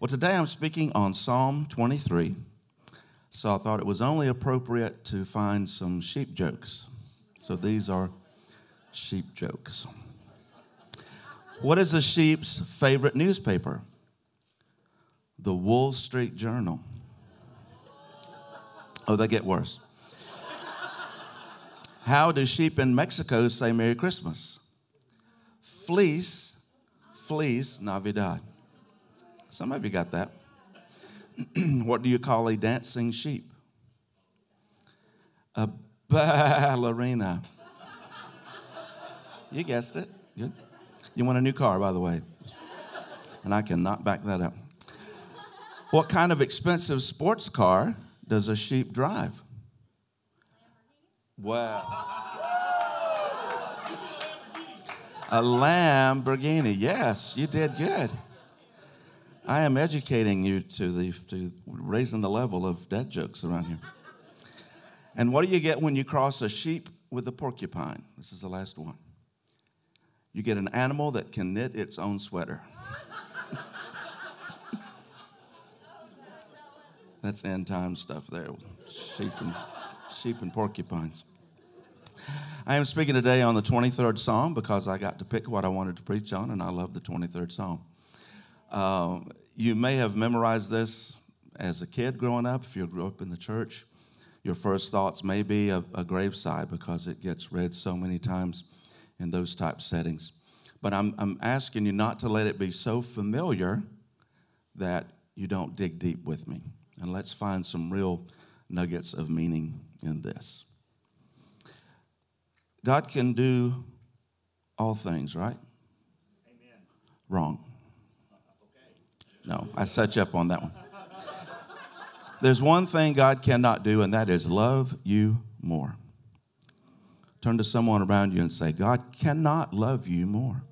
Well, today I'm speaking on Psalm 23. So I thought it was only appropriate to find some sheep jokes. So these are sheep jokes. What is a sheep's favorite newspaper? The Wall Street Journal. Oh, they get worse. How do sheep in Mexico say Merry Christmas? Fleece, fleece, Navidad. Some of you got that. what do you call a dancing sheep? A ballerina. You guessed it. Good. You want a new car, by the way. And I cannot back that up. What kind of expensive sports car does a sheep drive? Wow. A Lamborghini. Yes, you did good. I am educating you to the to raising the level of dad jokes around here. And what do you get when you cross a sheep with a porcupine? This is the last one. You get an animal that can knit its own sweater. That's end time stuff there. Sheep and sheep and porcupines. I am speaking today on the 23rd Psalm because I got to pick what I wanted to preach on, and I love the 23rd Psalm. Uh, you may have memorized this as a kid growing up. If you grew up in the church, your first thoughts may be a, a graveside because it gets read so many times in those type settings. But I'm, I'm asking you not to let it be so familiar that you don't dig deep with me. And let's find some real nuggets of meaning in this. God can do all things, right? Amen. Wrong. No, I set you up on that one. There's one thing God cannot do, and that is love you more. Turn to someone around you and say, God cannot love you more.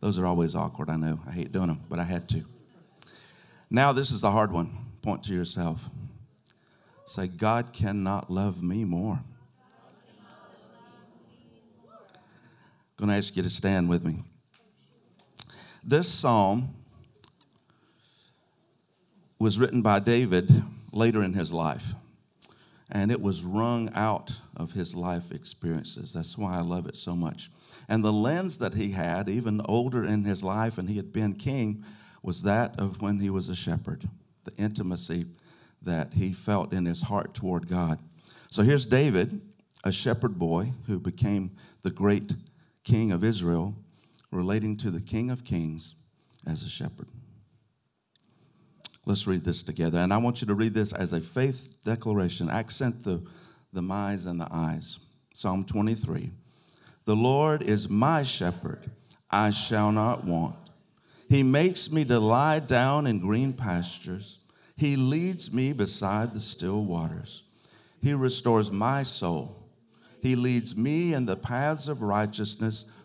Those are always awkward, I know. I hate doing them, but I had to. Now, this is the hard one. Point to yourself. Say, God cannot love me more. I'm going to ask you to stand with me. This psalm was written by David later in his life, and it was wrung out of his life experiences. That's why I love it so much. And the lens that he had, even older in his life, and he had been king, was that of when he was a shepherd, the intimacy that he felt in his heart toward God. So here's David, a shepherd boy who became the great king of Israel relating to the King of Kings as a shepherd. Let's read this together. And I want you to read this as a faith declaration. Accent the, the my's and the I's. Psalm 23. The Lord is my shepherd, I shall not want. He makes me to lie down in green pastures. He leads me beside the still waters. He restores my soul. He leads me in the paths of righteousness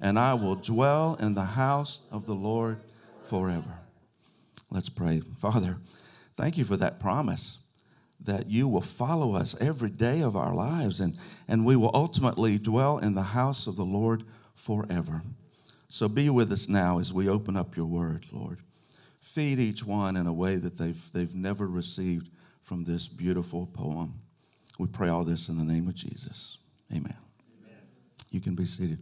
and I will dwell in the house of the Lord forever. Let's pray. Father, thank you for that promise that you will follow us every day of our lives and, and we will ultimately dwell in the house of the Lord forever. So be with us now as we open up your word, Lord. Feed each one in a way that they've, they've never received from this beautiful poem. We pray all this in the name of Jesus. Amen. Amen. You can be seated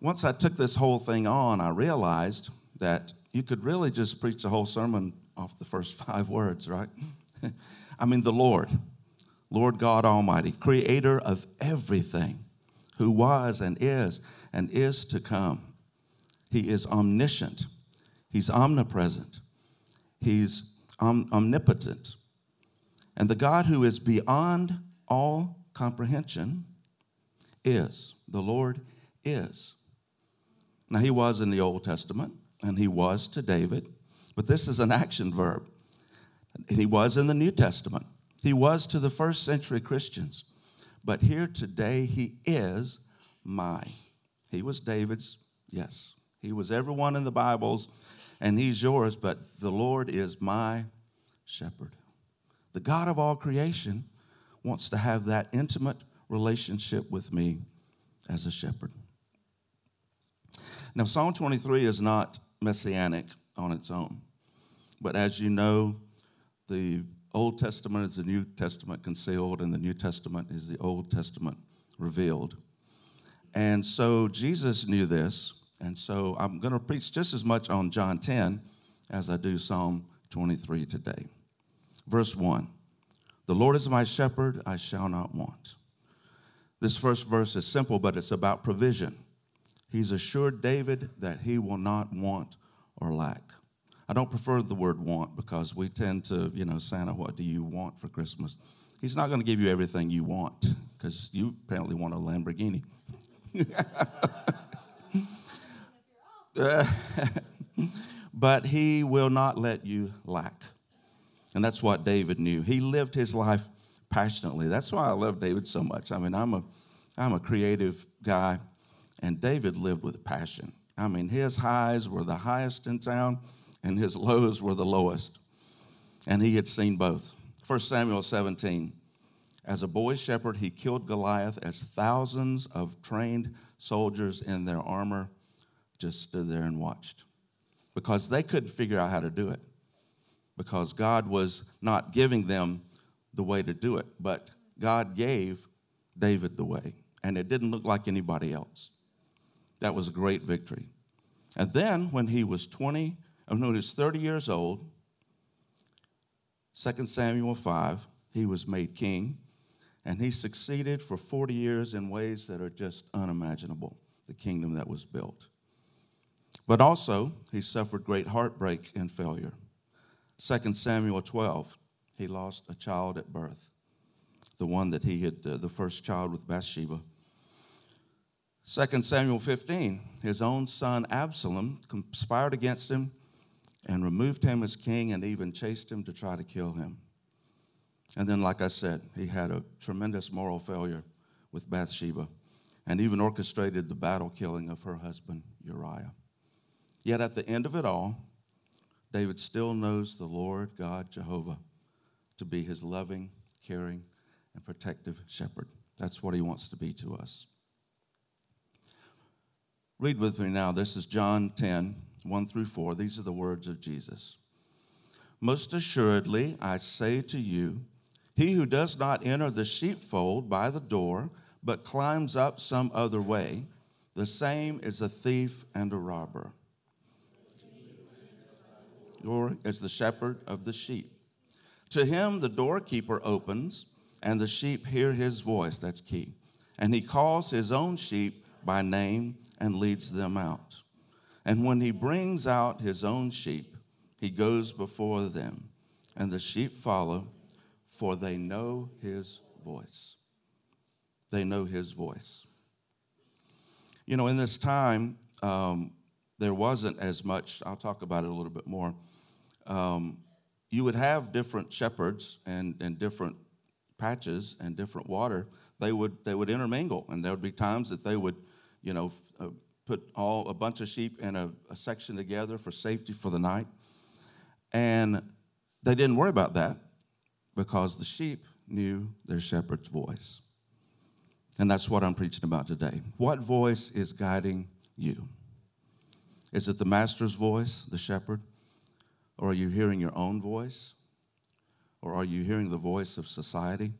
once I took this whole thing on, I realized that you could really just preach the whole sermon off the first five words, right? I mean, the Lord, Lord God Almighty, creator of everything, who was and is and is to come. He is omniscient, He's omnipresent, He's om- omnipotent. And the God who is beyond all comprehension is, the Lord is. Now, he was in the Old Testament, and he was to David, but this is an action verb. He was in the New Testament. He was to the first century Christians. But here today, he is my. He was David's, yes. He was everyone in the Bibles, and he's yours, but the Lord is my shepherd. The God of all creation wants to have that intimate relationship with me as a shepherd. Now, Psalm 23 is not messianic on its own, but as you know, the Old Testament is the New Testament concealed, and the New Testament is the Old Testament revealed. And so Jesus knew this, and so I'm going to preach just as much on John 10 as I do Psalm 23 today. Verse 1 The Lord is my shepherd, I shall not want. This first verse is simple, but it's about provision. He's assured David that he will not want or lack. I don't prefer the word want because we tend to, you know, Santa, what do you want for Christmas? He's not going to give you everything you want because you apparently want a Lamborghini. but he will not let you lack. And that's what David knew. He lived his life passionately. That's why I love David so much. I mean, I'm a, I'm a creative guy, and David lived with passion. I mean, his highs were the highest in town, and his lows were the lowest. And he had seen both. 1 Samuel 17. As a boy shepherd, he killed Goliath as thousands of trained soldiers in their armor just stood there and watched because they couldn't figure out how to do it because God was not giving them the way to do it, but God gave David the way, and it didn't look like anybody else. That was a great victory. And then when he was 20, when he was 30 years old, 2 Samuel 5, he was made king, and he succeeded for 40 years in ways that are just unimaginable, the kingdom that was built. But also, he suffered great heartbreak and failure. 2 Samuel 12, he lost a child at birth, the one that he had, uh, the first child with Bathsheba. 2 Samuel 15, his own son Absalom conspired against him and removed him as king and even chased him to try to kill him. And then, like I said, he had a tremendous moral failure with Bathsheba and even orchestrated the battle killing of her husband, Uriah. Yet at the end of it all, David still knows the Lord God Jehovah to be his loving, caring, and protective shepherd. That's what he wants to be to us. Read with me now. This is John 10, 1 through 4. These are the words of Jesus. Most assuredly, I say to you, he who does not enter the sheepfold by the door, but climbs up some other way, the same is a thief and a robber. Or is the shepherd of the sheep. To him the doorkeeper opens, and the sheep hear his voice. That's key. And he calls his own sheep by name and leads them out. And when he brings out his own sheep, he goes before them, and the sheep follow, for they know his voice. They know his voice. You know, in this time, um, there wasn't as much, I'll talk about it a little bit more. Um, you would have different shepherds and, and different patches and different water. They would, they would intermingle, and there would be times that they would, you know, uh, put all a bunch of sheep in a, a section together for safety for the night. And they didn't worry about that because the sheep knew their shepherd's voice. And that's what I'm preaching about today. What voice is guiding you? Is it the master's voice, the shepherd? Or are you hearing your own voice? Or are you hearing the voice of society?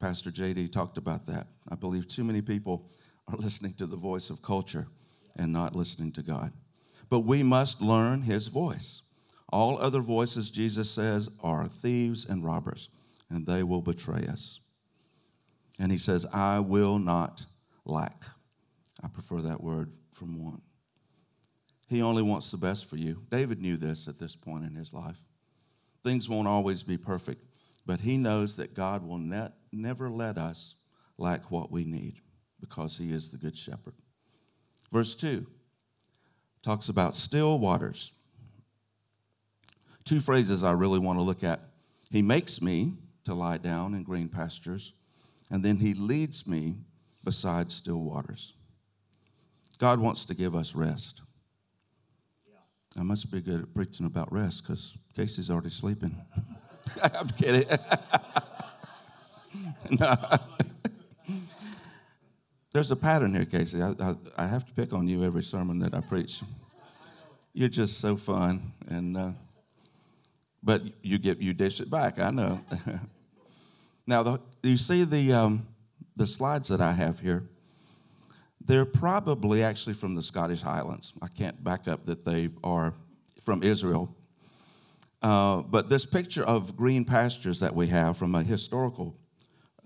Pastor JD talked about that. I believe too many people listening to the voice of culture and not listening to God. But we must learn his voice. All other voices, Jesus says, are thieves and robbers, and they will betray us. And he says, I will not lack. I prefer that word from one. He only wants the best for you. David knew this at this point in his life. Things won't always be perfect, but he knows that God will ne- never let us lack what we need because he is the good shepherd. Verse 2 talks about still waters. Two phrases I really want to look at. He makes me to lie down in green pastures, and then he leads me beside still waters. God wants to give us rest. I must be good at preaching about rest because Casey's already sleeping. I'm kidding. There's a pattern here, Casey. I, I, I, have to pick on you every sermon that I preach. You're just so fun, and uh, but you get you dish it back. I know. now, the, you see the um, the slides that I have here. They're probably actually from the Scottish Highlands. I can't back up that they are from Israel. Uh, but this picture of green pastures that we have from a historical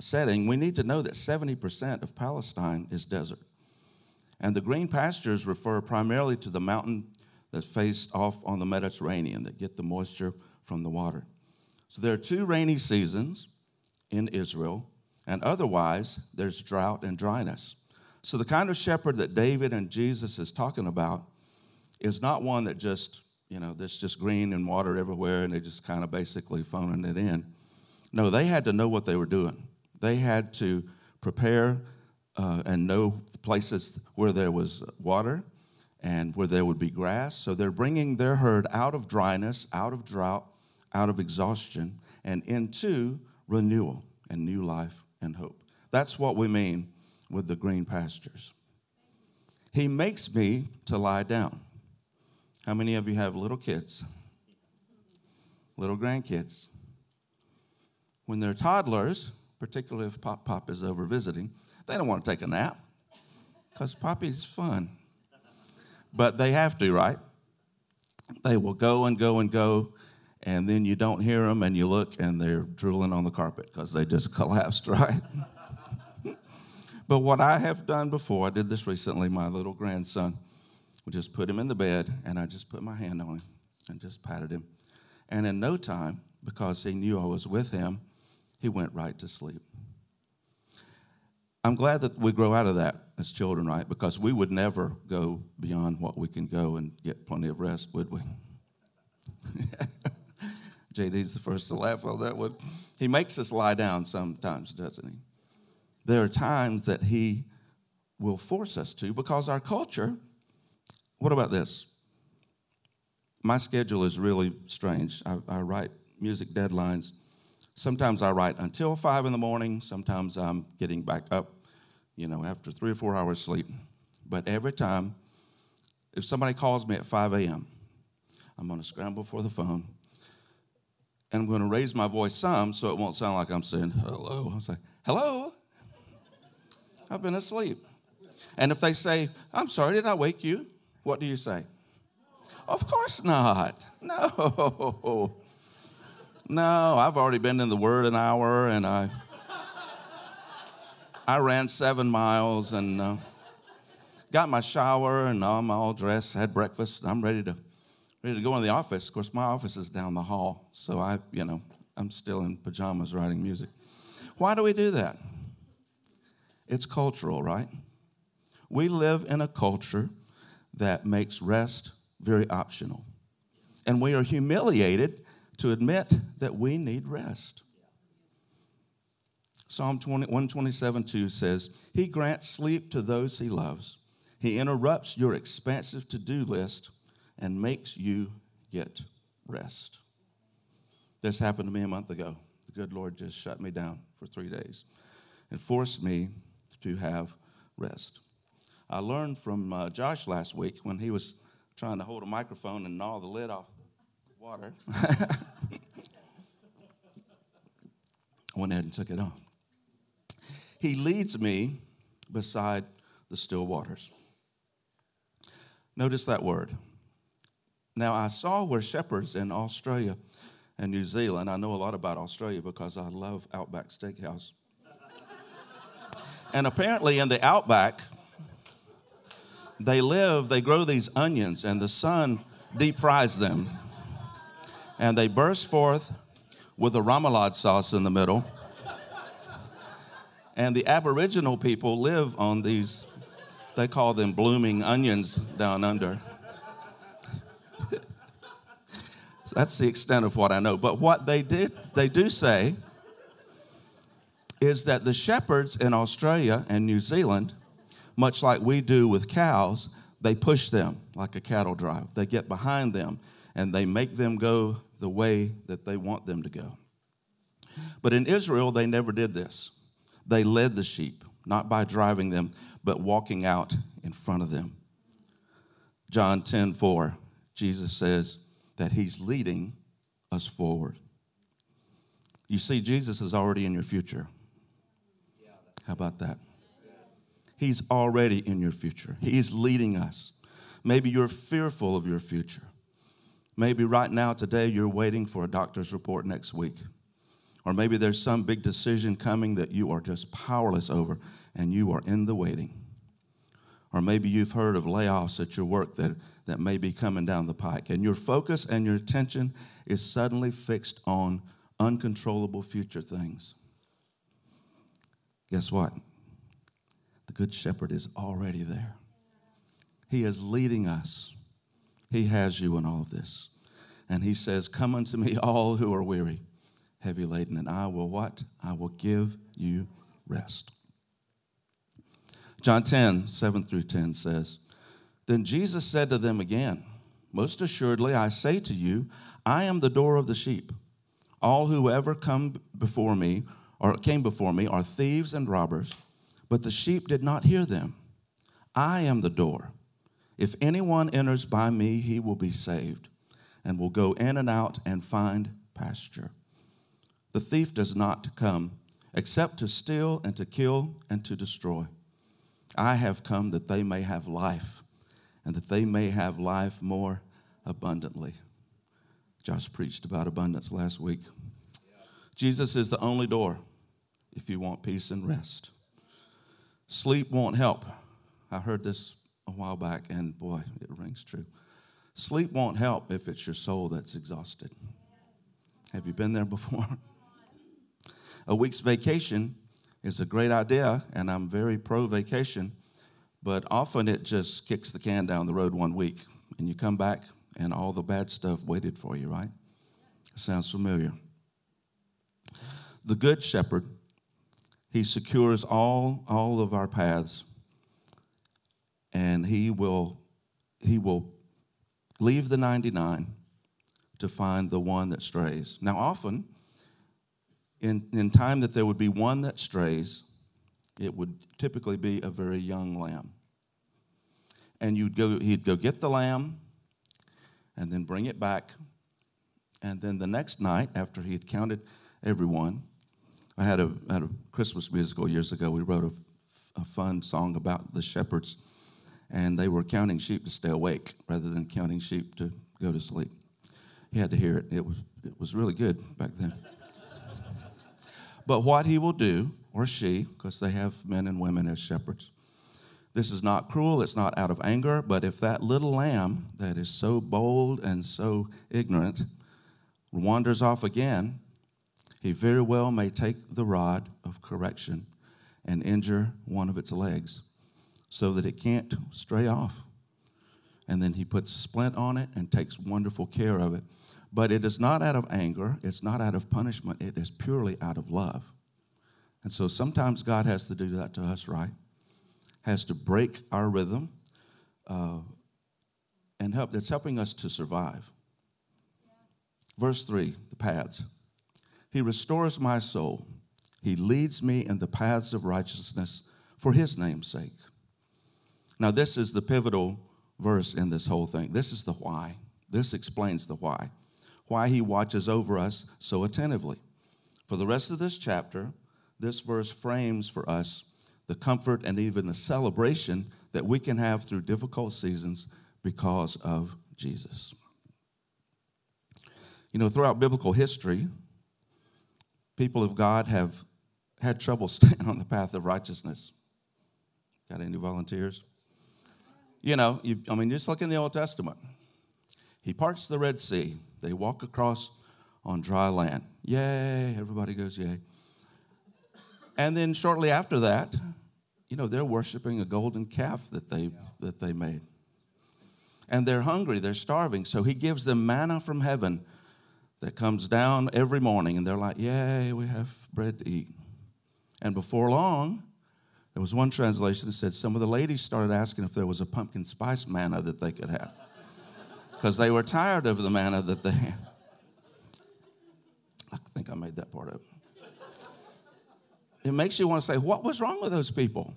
setting, we need to know that 70% of Palestine is desert. And the green pastures refer primarily to the mountain that's faced off on the Mediterranean that get the moisture from the water. So there are two rainy seasons in Israel, and otherwise there's drought and dryness. So, the kind of shepherd that David and Jesus is talking about is not one that just, you know, there's just green and water everywhere and they just kind of basically phoning it in. No, they had to know what they were doing. They had to prepare uh, and know places where there was water and where there would be grass. So, they're bringing their herd out of dryness, out of drought, out of exhaustion, and into renewal and new life and hope. That's what we mean with the green pastures. He makes me to lie down. How many of you have little kids? Little grandkids? When they're toddlers, particularly if Pop Pop is over visiting, they don't want to take a nap because Poppy's fun. But they have to, right? They will go and go and go, and then you don't hear them, and you look, and they're drooling on the carpet because they just collapsed, right? But what I have done before, I did this recently, my little grandson, we just put him in the bed and I just put my hand on him and just patted him. And in no time, because he knew I was with him, he went right to sleep. I'm glad that we grow out of that as children, right? Because we would never go beyond what we can go and get plenty of rest, would we? JD's the first to laugh on that one. He makes us lie down sometimes, doesn't he? there are times that He will force us to because our culture, what about this? My schedule is really strange. I, I write music deadlines. Sometimes I write until five in the morning. Sometimes I'm getting back up, you know, after three or four hours sleep. But every time, if somebody calls me at 5 a.m., I'm going to scramble for the phone and I'm going to raise my voice some so it won't sound like I'm saying hello. I'll say, hello. I've been asleep. And if they say, I'm sorry, did I wake you? What do you say? Of course not. No. No, I've already been in the Word an hour and I I ran seven miles and uh, got my shower and I'm all dressed, had breakfast. and I'm ready to ready to go in the office. Of course, my office is down the hall, so I, you know, I'm still in pajamas writing music. Why do we do that? It's cultural, right? We live in a culture that makes rest very optional. And we are humiliated to admit that we need rest. Psalm 20, 127 2 says, He grants sleep to those he loves. He interrupts your expansive to do list and makes you get rest. This happened to me a month ago. The good Lord just shut me down for three days and forced me to have rest. I learned from uh, Josh last week when he was trying to hold a microphone and gnaw the lid off water. I went ahead and took it off. He leads me beside the still waters. Notice that word. Now, I saw where shepherds in Australia and New Zealand, I know a lot about Australia because I love Outback Steakhouse. And apparently, in the outback, they live, they grow these onions, and the sun deep fries them. And they burst forth with a remoulade sauce in the middle. And the Aboriginal people live on these, they call them blooming onions down under. That's the extent of what I know. But what they did, they do say is that the shepherds in Australia and New Zealand, much like we do with cows, they push them like a cattle drive. They get behind them and they make them go the way that they want them to go. But in Israel, they never did this. They led the sheep, not by driving them, but walking out in front of them. John 10 4, Jesus says that he's leading us forward. You see, Jesus is already in your future. How about that? He's already in your future. He's leading us. Maybe you're fearful of your future. Maybe right now, today, you're waiting for a doctor's report next week. Or maybe there's some big decision coming that you are just powerless over and you are in the waiting. Or maybe you've heard of layoffs at your work that, that may be coming down the pike, and your focus and your attention is suddenly fixed on uncontrollable future things. Guess what? The Good Shepherd is already there. He is leading us. He has you in all of this. And He says, Come unto me, all who are weary, heavy laden, and I will what? I will give you rest. John 10, 7 through 10 says, Then Jesus said to them again, Most assuredly, I say to you, I am the door of the sheep. All who ever come before me or came before me are thieves and robbers, but the sheep did not hear them. I am the door. If anyone enters by me, he will be saved, and will go in and out and find pasture. The thief does not come except to steal and to kill and to destroy. I have come that they may have life, and that they may have life more abundantly. Josh preached about abundance last week. Jesus is the only door if you want peace and rest. Sleep won't help. I heard this a while back, and boy, it rings true. Sleep won't help if it's your soul that's exhausted. Have you been there before? a week's vacation is a great idea, and I'm very pro vacation, but often it just kicks the can down the road one week, and you come back, and all the bad stuff waited for you, right? Sounds familiar. The Good Shepherd, he secures all, all of our paths, and he will, he will leave the 99 to find the one that strays. Now, often, in, in time that there would be one that strays, it would typically be a very young lamb. And you'd go, he'd go get the lamb and then bring it back. And then the next night, after he had counted everyone, I had a, had a Christmas musical years ago. We wrote a, a fun song about the shepherds, and they were counting sheep to stay awake rather than counting sheep to go to sleep. He had to hear it. It was, it was really good back then. but what he will do, or she, because they have men and women as shepherds, this is not cruel, it's not out of anger, but if that little lamb that is so bold and so ignorant wanders off again, he very well may take the rod of correction and injure one of its legs so that it can't stray off. And then he puts splint on it and takes wonderful care of it. But it is not out of anger, it's not out of punishment, it is purely out of love. And so sometimes God has to do that to us, right? Has to break our rhythm uh, and help, it's helping us to survive. Verse 3, the paths. He restores my soul. He leads me in the paths of righteousness for his name's sake. Now, this is the pivotal verse in this whole thing. This is the why. This explains the why. Why he watches over us so attentively. For the rest of this chapter, this verse frames for us the comfort and even the celebration that we can have through difficult seasons because of Jesus. You know, throughout biblical history, people of God have had trouble staying on the path of righteousness. Got any volunteers? You know, you, I mean, just look in the Old Testament. He parts the Red Sea. They walk across on dry land. Yay! Everybody goes, yay. And then shortly after that, you know, they're worshiping a golden calf that they, that they made. And they're hungry, they're starving. So he gives them manna from heaven that comes down every morning and they're like, Yay, we have bread to eat. And before long, there was one translation that said some of the ladies started asking if there was a pumpkin spice manna that they could have because they were tired of the manna that they had. I think I made that part up. It makes you want to say, What was wrong with those people?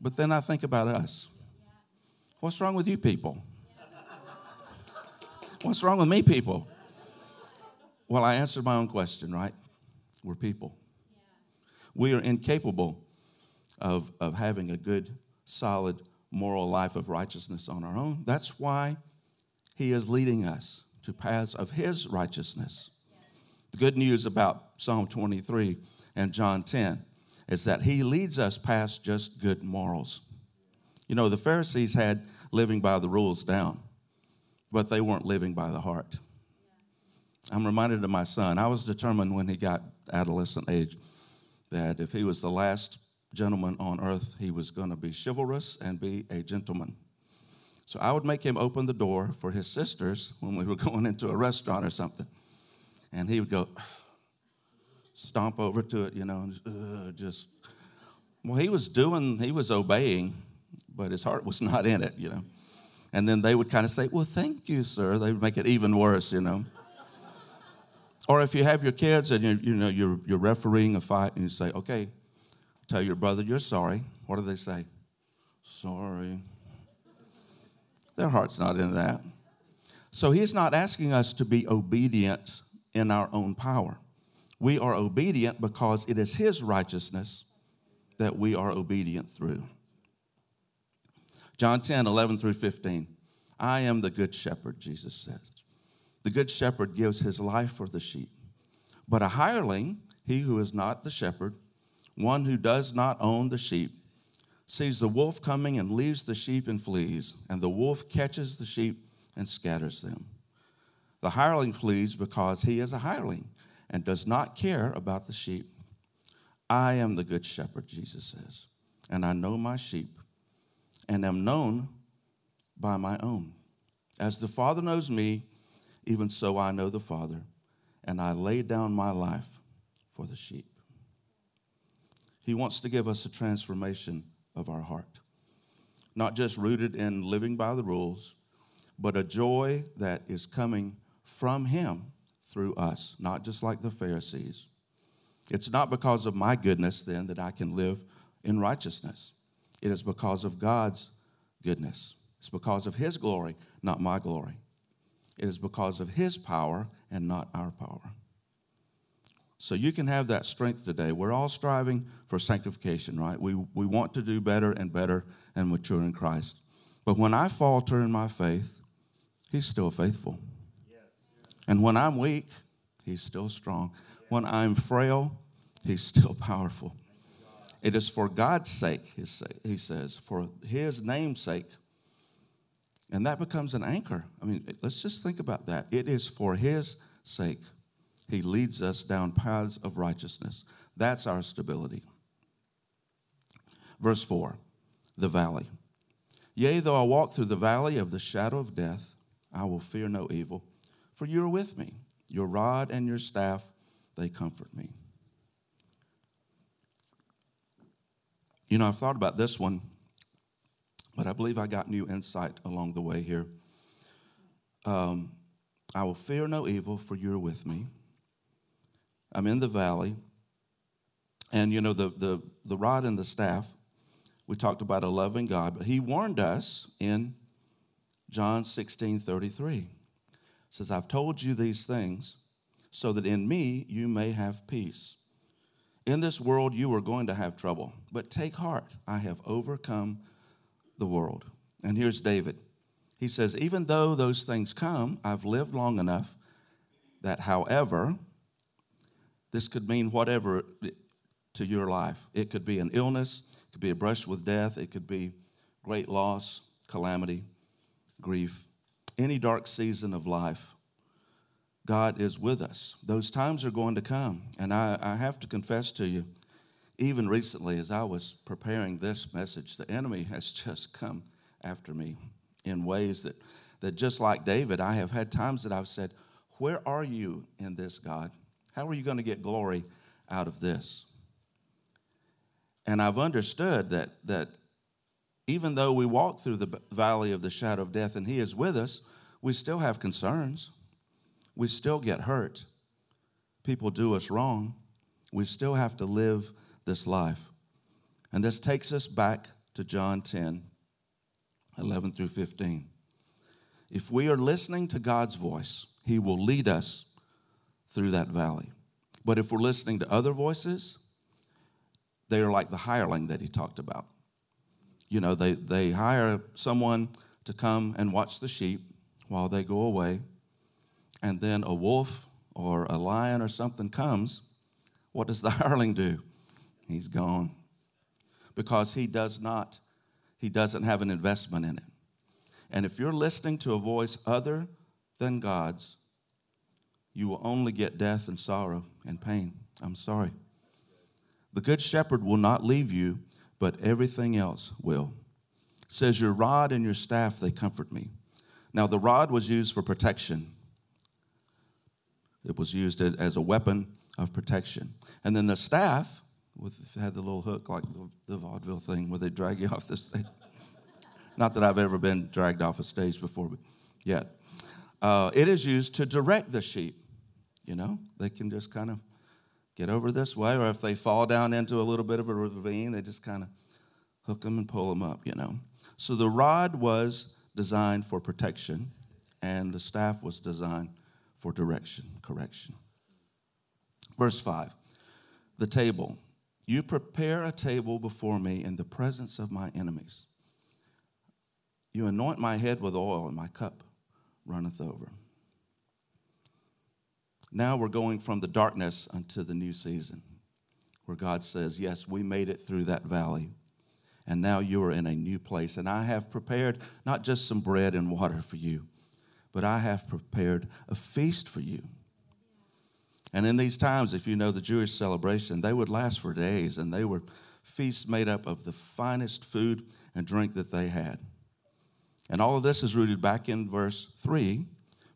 But then I think about us. What's wrong with you people? What's wrong with me people? Well, I answered my own question, right? We're people. We are incapable of, of having a good, solid, moral life of righteousness on our own. That's why He is leading us to paths of His righteousness. The good news about Psalm 23 and John 10 is that He leads us past just good morals. You know, the Pharisees had living by the rules down, but they weren't living by the heart. I'm reminded of my son. I was determined when he got adolescent age that if he was the last gentleman on earth, he was going to be chivalrous and be a gentleman. So I would make him open the door for his sisters when we were going into a restaurant or something. And he would go, stomp over to it, you know, and uh, just, well, he was doing, he was obeying, but his heart was not in it, you know. And then they would kind of say, well, thank you, sir. They would make it even worse, you know. or if you have your kids and you're, you know, you're, you're refereeing a fight and you say, okay, Tell your brother you're sorry. What do they say? Sorry. Their heart's not in that. So he's not asking us to be obedient in our own power. We are obedient because it is his righteousness that we are obedient through. John 10, 11 through 15. I am the good shepherd, Jesus says. The good shepherd gives his life for the sheep. But a hireling, he who is not the shepherd, one who does not own the sheep, sees the wolf coming and leaves the sheep and flees, and the wolf catches the sheep and scatters them. The hireling flees because he is a hireling and does not care about the sheep. I am the good shepherd, Jesus says, and I know my sheep and am known by my own. As the Father knows me, even so I know the Father, and I lay down my life for the sheep. He wants to give us a transformation of our heart, not just rooted in living by the rules, but a joy that is coming from Him through us, not just like the Pharisees. It's not because of my goodness then that I can live in righteousness. It is because of God's goodness. It's because of His glory, not my glory. It is because of His power and not our power. So you can have that strength today. We're all striving for sanctification, right? We, we want to do better and better and mature in Christ. But when I falter in my faith, He's still faithful. Yes. And when I'm weak, He's still strong. When I'm frail, He's still powerful. It is for God's sake, he says, for His name's sake. And that becomes an anchor. I mean, let's just think about that. It is for His sake. He leads us down paths of righteousness. That's our stability. Verse 4 the valley. Yea, though I walk through the valley of the shadow of death, I will fear no evil, for you are with me. Your rod and your staff, they comfort me. You know, I've thought about this one, but I believe I got new insight along the way here. Um, I will fear no evil, for you're with me. I'm in the valley. And you know, the, the, the rod and the staff, we talked about a loving God, but he warned us in John 16 33. says, I've told you these things so that in me you may have peace. In this world you are going to have trouble, but take heart, I have overcome the world. And here's David. He says, Even though those things come, I've lived long enough that, however, this could mean whatever to your life. It could be an illness, it could be a brush with death, it could be great loss, calamity, grief, any dark season of life. God is with us. Those times are going to come. And I, I have to confess to you, even recently, as I was preparing this message, the enemy has just come after me in ways that, that just like David, I have had times that I've said, Where are you in this, God? How are you going to get glory out of this? And I've understood that, that even though we walk through the valley of the shadow of death and He is with us, we still have concerns. We still get hurt. People do us wrong. We still have to live this life. And this takes us back to John 10, 11 through 15. If we are listening to God's voice, He will lead us through that valley. But if we're listening to other voices, they are like the hireling that He talked about. You know, they, they hire someone to come and watch the sheep while they go away, and then a wolf or a lion or something comes. What does the hireling do? He's gone because he does not, he doesn't have an investment in it. And if you're listening to a voice other than God's, you will only get death and sorrow and pain. I'm sorry. The good shepherd will not leave you, but everything else will. It says, Your rod and your staff, they comfort me. Now, the rod was used for protection, it was used as a weapon of protection. And then the staff with, had the little hook like the, the vaudeville thing where they drag you off the stage. Not that I've ever been dragged off a stage before, but yet. Uh, it is used to direct the sheep. You know, they can just kind of get over this way, or if they fall down into a little bit of a ravine, they just kind of hook them and pull them up, you know. So the rod was designed for protection, and the staff was designed for direction, correction. Verse 5 The table. You prepare a table before me in the presence of my enemies. You anoint my head with oil, and my cup runneth over. Now we're going from the darkness unto the new season, where God says, Yes, we made it through that valley, and now you are in a new place. And I have prepared not just some bread and water for you, but I have prepared a feast for you. And in these times, if you know the Jewish celebration, they would last for days, and they were feasts made up of the finest food and drink that they had. And all of this is rooted back in verse 3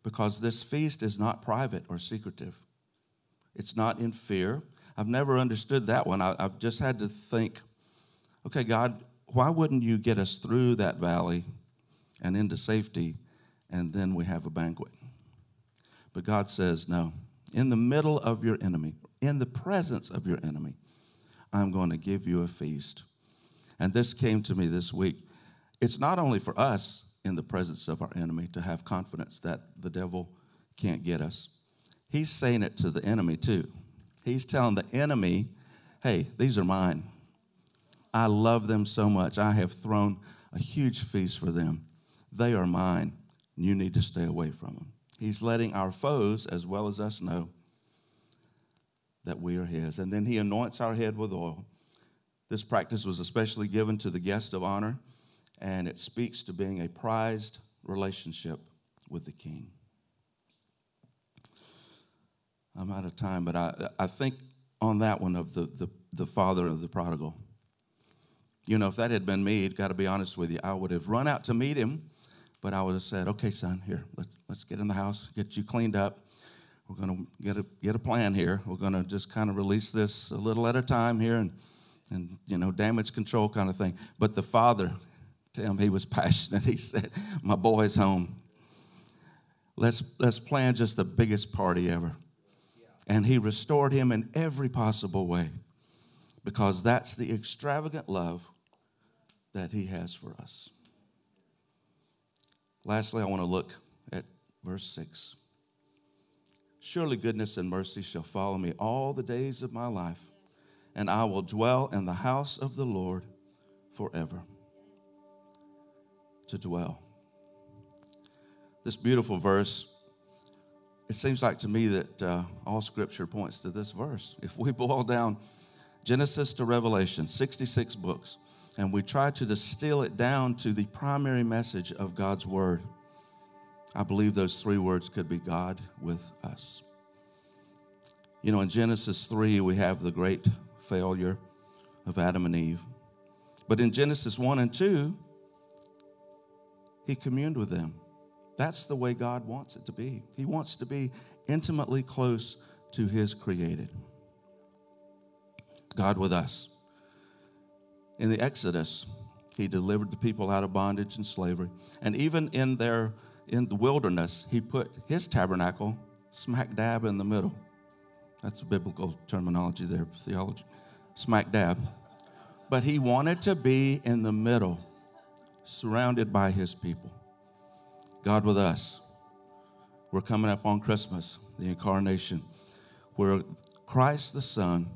because this feast is not private or secretive. It's not in fear. I've never understood that one. I, have just had to think, okay, God, why wouldn't you get us through that valley and into safety, and then we have a banquet? But God says, no. In the middle of your enemy, in the presence of your enemy, I'm going to give you a feast. And this came to me this week. It's not only for us in the presence of our enemy to have confidence that the devil can't get us, he's saying it to the enemy too. He's telling the enemy, hey, these are mine. I love them so much. I have thrown a huge feast for them. They are mine. You need to stay away from them. He's letting our foes, as well as us, know that we are His. And then He anoints our head with oil. This practice was especially given to the guest of honor, and it speaks to being a prized relationship with the King. I'm out of time, but I, I think on that one of the, the, the father of the prodigal. You know, if that had been me, got to be honest with you, I would have run out to meet him but I would have said, okay, son, here, let's, let's get in the house, get you cleaned up. We're going to get a, get a plan here. We're going to just kind of release this a little at a time here and, and, you know, damage control kind of thing. But the father, Tim, he was passionate. He said, my boy's home. Let's, let's plan just the biggest party ever. And he restored him in every possible way because that's the extravagant love that he has for us. Lastly, I want to look at verse 6. Surely goodness and mercy shall follow me all the days of my life, and I will dwell in the house of the Lord forever. To dwell. This beautiful verse, it seems like to me that uh, all scripture points to this verse. If we boil down Genesis to Revelation, 66 books, and we try to distill it down to the primary message of God's Word. I believe those three words could be God with us. You know, in Genesis 3, we have the great failure of Adam and Eve. But in Genesis 1 and 2, he communed with them. That's the way God wants it to be. He wants to be intimately close to His created. God with us. In the Exodus, He delivered the people out of bondage and slavery. And even in their in the wilderness, He put His tabernacle smack dab in the middle. That's a biblical terminology there, theology. Smack dab. But He wanted to be in the middle, surrounded by His people. God with us. We're coming up on Christmas, the incarnation, where Christ the Son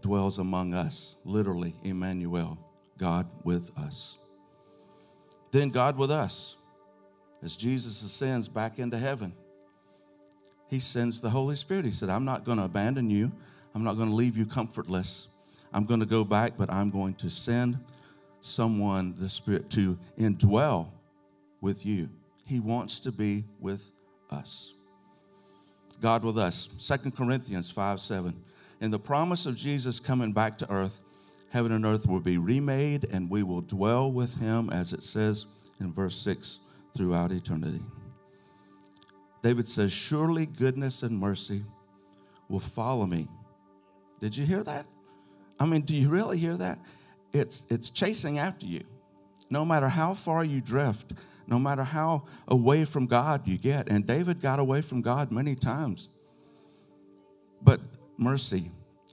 dwells among us, literally, Emmanuel, God with us. Then God with us, as Jesus ascends back into heaven, he sends the Holy Spirit. He said, I'm not going to abandon you, I'm not going to leave you comfortless. I'm going to go back, but I'm going to send someone, the Spirit, to indwell with you. He wants to be with us. God with us. 2 Corinthians 5 7. In the promise of Jesus coming back to earth, heaven and earth will be remade, and we will dwell with him, as it says in verse 6, throughout eternity. David says, Surely goodness and mercy will follow me. Did you hear that? I mean, do you really hear that? It's, it's chasing after you. No matter how far you drift, no matter how away from God you get. And David got away from God many times. But mercy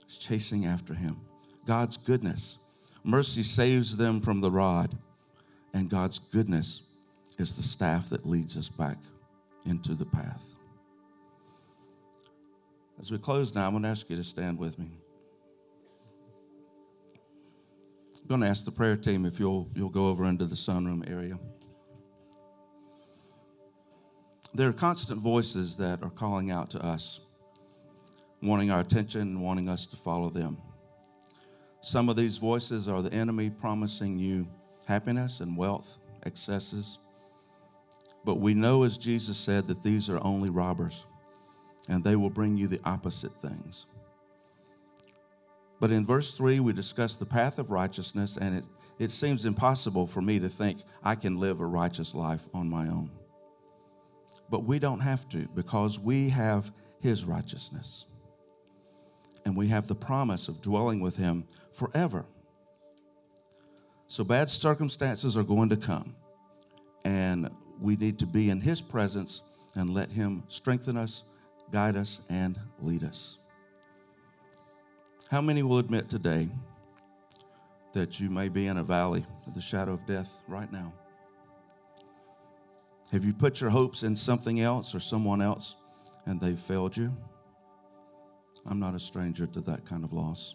is chasing after him. God's goodness. Mercy saves them from the rod, and God's goodness is the staff that leads us back into the path. As we close now, I'm going to ask you to stand with me. Going to ask the prayer team if you'll, you'll go over into the sunroom area. There are constant voices that are calling out to us wanting our attention and wanting us to follow them. Some of these voices are the enemy promising you happiness and wealth, excesses. But we know, as Jesus said, that these are only robbers and they will bring you the opposite things. But in verse 3, we discuss the path of righteousness, and it, it seems impossible for me to think I can live a righteous life on my own. But we don't have to because we have His righteousness and we have the promise of dwelling with Him forever. So bad circumstances are going to come, and we need to be in His presence and let Him strengthen us, guide us, and lead us. How many will admit today that you may be in a valley of the shadow of death right now? Have you put your hopes in something else or someone else and they've failed you? I'm not a stranger to that kind of loss.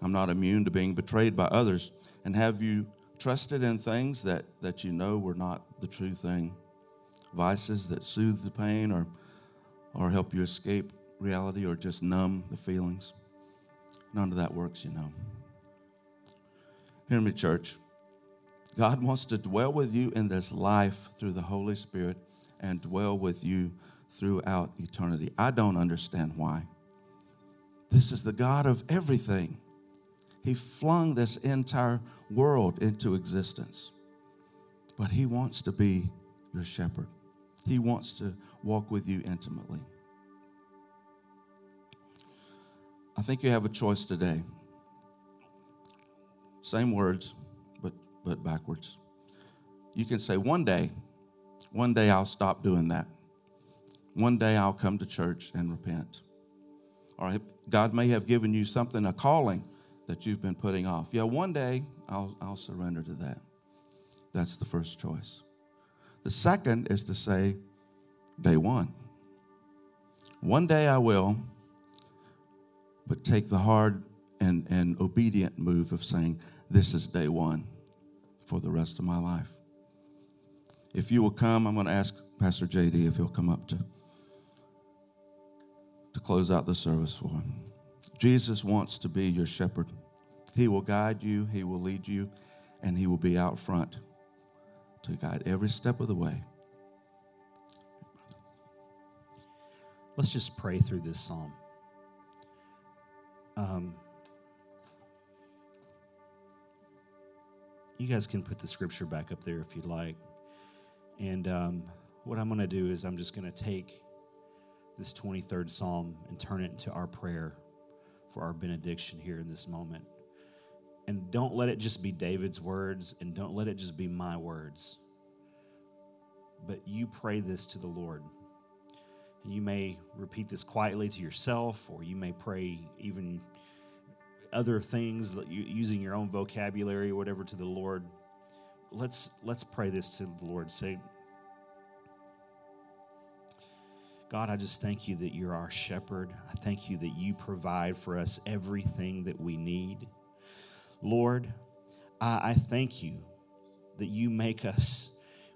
I'm not immune to being betrayed by others. And have you trusted in things that, that you know were not the true thing? Vices that soothe the pain or, or help you escape reality or just numb the feelings? None of that works, you know. Hear me, church. God wants to dwell with you in this life through the Holy Spirit and dwell with you throughout eternity. I don't understand why. This is the God of everything. He flung this entire world into existence. But He wants to be your shepherd, He wants to walk with you intimately. I think you have a choice today. Same words, but, but backwards. You can say, one day, one day I'll stop doing that. One day I'll come to church and repent. Or God may have given you something, a calling that you've been putting off. Yeah, one day I'll, I'll surrender to that. That's the first choice. The second is to say, day one. One day I will, but take the hard and, and obedient move of saying, This is day one for the rest of my life. If you will come, I'm going to ask Pastor JD if he'll come up to, to close out the service for him. Jesus wants to be your shepherd. He will guide you, He will lead you, and He will be out front to guide every step of the way. Let's just pray through this psalm. Um, you guys can put the scripture back up there if you'd like. And um, what I'm going to do is I'm just going to take this 23rd Psalm and turn it into our prayer for our benediction here in this moment. And don't let it just be David's words and don't let it just be my words. But you pray this to the Lord. And you may repeat this quietly to yourself, or you may pray even other things using your own vocabulary or whatever to the Lord. Let's let's pray this to the Lord. Say, God, I just thank you that you're our shepherd. I thank you that you provide for us everything that we need. Lord, I, I thank you that you make us,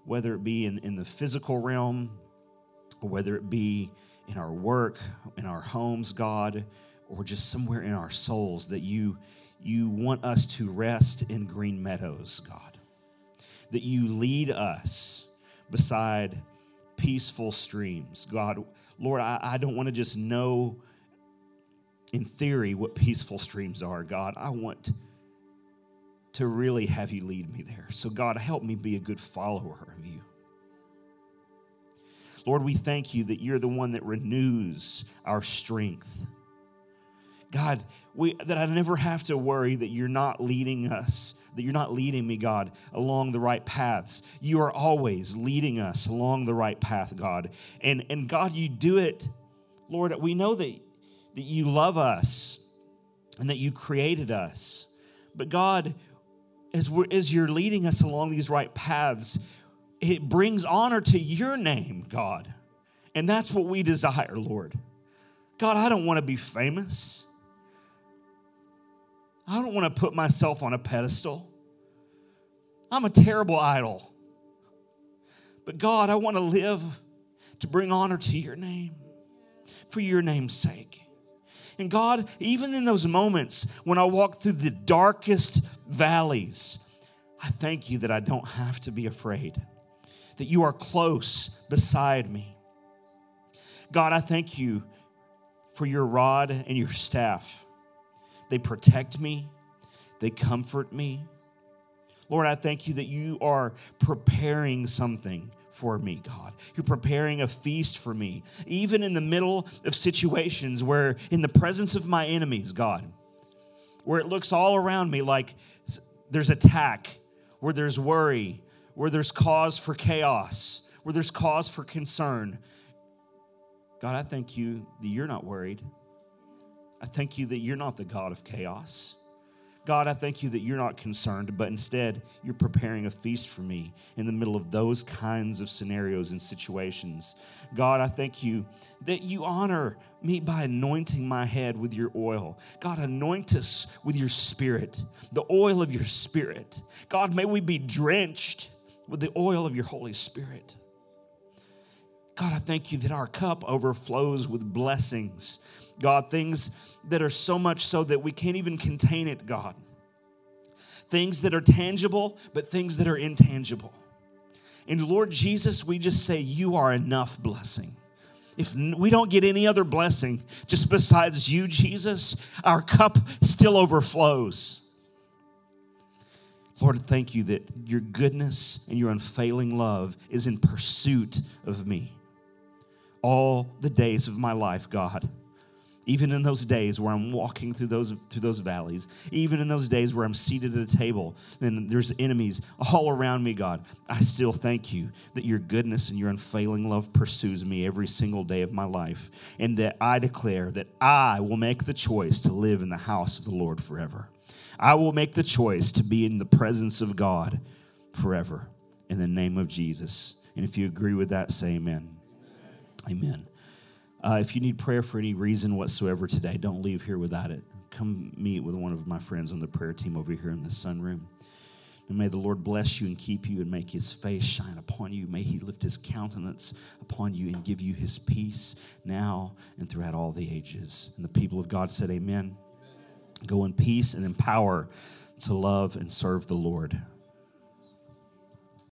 whether it be in, in the physical realm, whether it be in our work, in our homes, God, or just somewhere in our souls, that you, you want us to rest in green meadows, God. That you lead us beside peaceful streams. God, Lord, I, I don't want to just know in theory what peaceful streams are, God. I want to really have you lead me there. So, God, help me be a good follower of you. Lord, we thank you that you're the one that renews our strength. God, we, that I never have to worry that you're not leading us, that you're not leading me, God, along the right paths. You are always leading us along the right path, God. And, and God, you do it, Lord, we know that, that you love us and that you created us. But God, as, we're, as you're leading us along these right paths, it brings honor to your name, God. And that's what we desire, Lord. God, I don't want to be famous. I don't want to put myself on a pedestal. I'm a terrible idol. But God, I want to live to bring honor to your name for your name's sake. And God, even in those moments when I walk through the darkest valleys, I thank you that I don't have to be afraid, that you are close beside me. God, I thank you for your rod and your staff. They protect me, they comfort me. Lord, I thank you that you are preparing something for me, God. You're preparing a feast for me, even in the middle of situations where, in the presence of my enemies, God, where it looks all around me like there's attack, where there's worry, where there's cause for chaos, where there's cause for concern. God, I thank you that you're not worried. I thank you that you're not the God of chaos. God, I thank you that you're not concerned, but instead you're preparing a feast for me in the middle of those kinds of scenarios and situations. God, I thank you that you honor me by anointing my head with your oil. God, anoint us with your spirit, the oil of your spirit. God, may we be drenched with the oil of your Holy Spirit. God, I thank you that our cup overflows with blessings God, things that are so much so that we can't even contain it, God. Things that are tangible, but things that are intangible. And Lord Jesus, we just say, You are enough blessing. If we don't get any other blessing just besides you, Jesus, our cup still overflows. Lord, thank you that your goodness and your unfailing love is in pursuit of me all the days of my life, God even in those days where I'm walking through those through those valleys, even in those days where I'm seated at a table and there's enemies all around me, God, I still thank you that your goodness and your unfailing love pursues me every single day of my life, and that I declare that I will make the choice to live in the house of the Lord forever. I will make the choice to be in the presence of God forever in the name of Jesus. And if you agree with that, say amen. Amen. Uh, if you need prayer for any reason whatsoever today, don't leave here without it. Come meet with one of my friends on the prayer team over here in the sunroom. And may the Lord bless you and keep you and make his face shine upon you. May he lift his countenance upon you and give you his peace now and throughout all the ages. And the people of God said. Amen. Go in peace and in power to love and serve the Lord.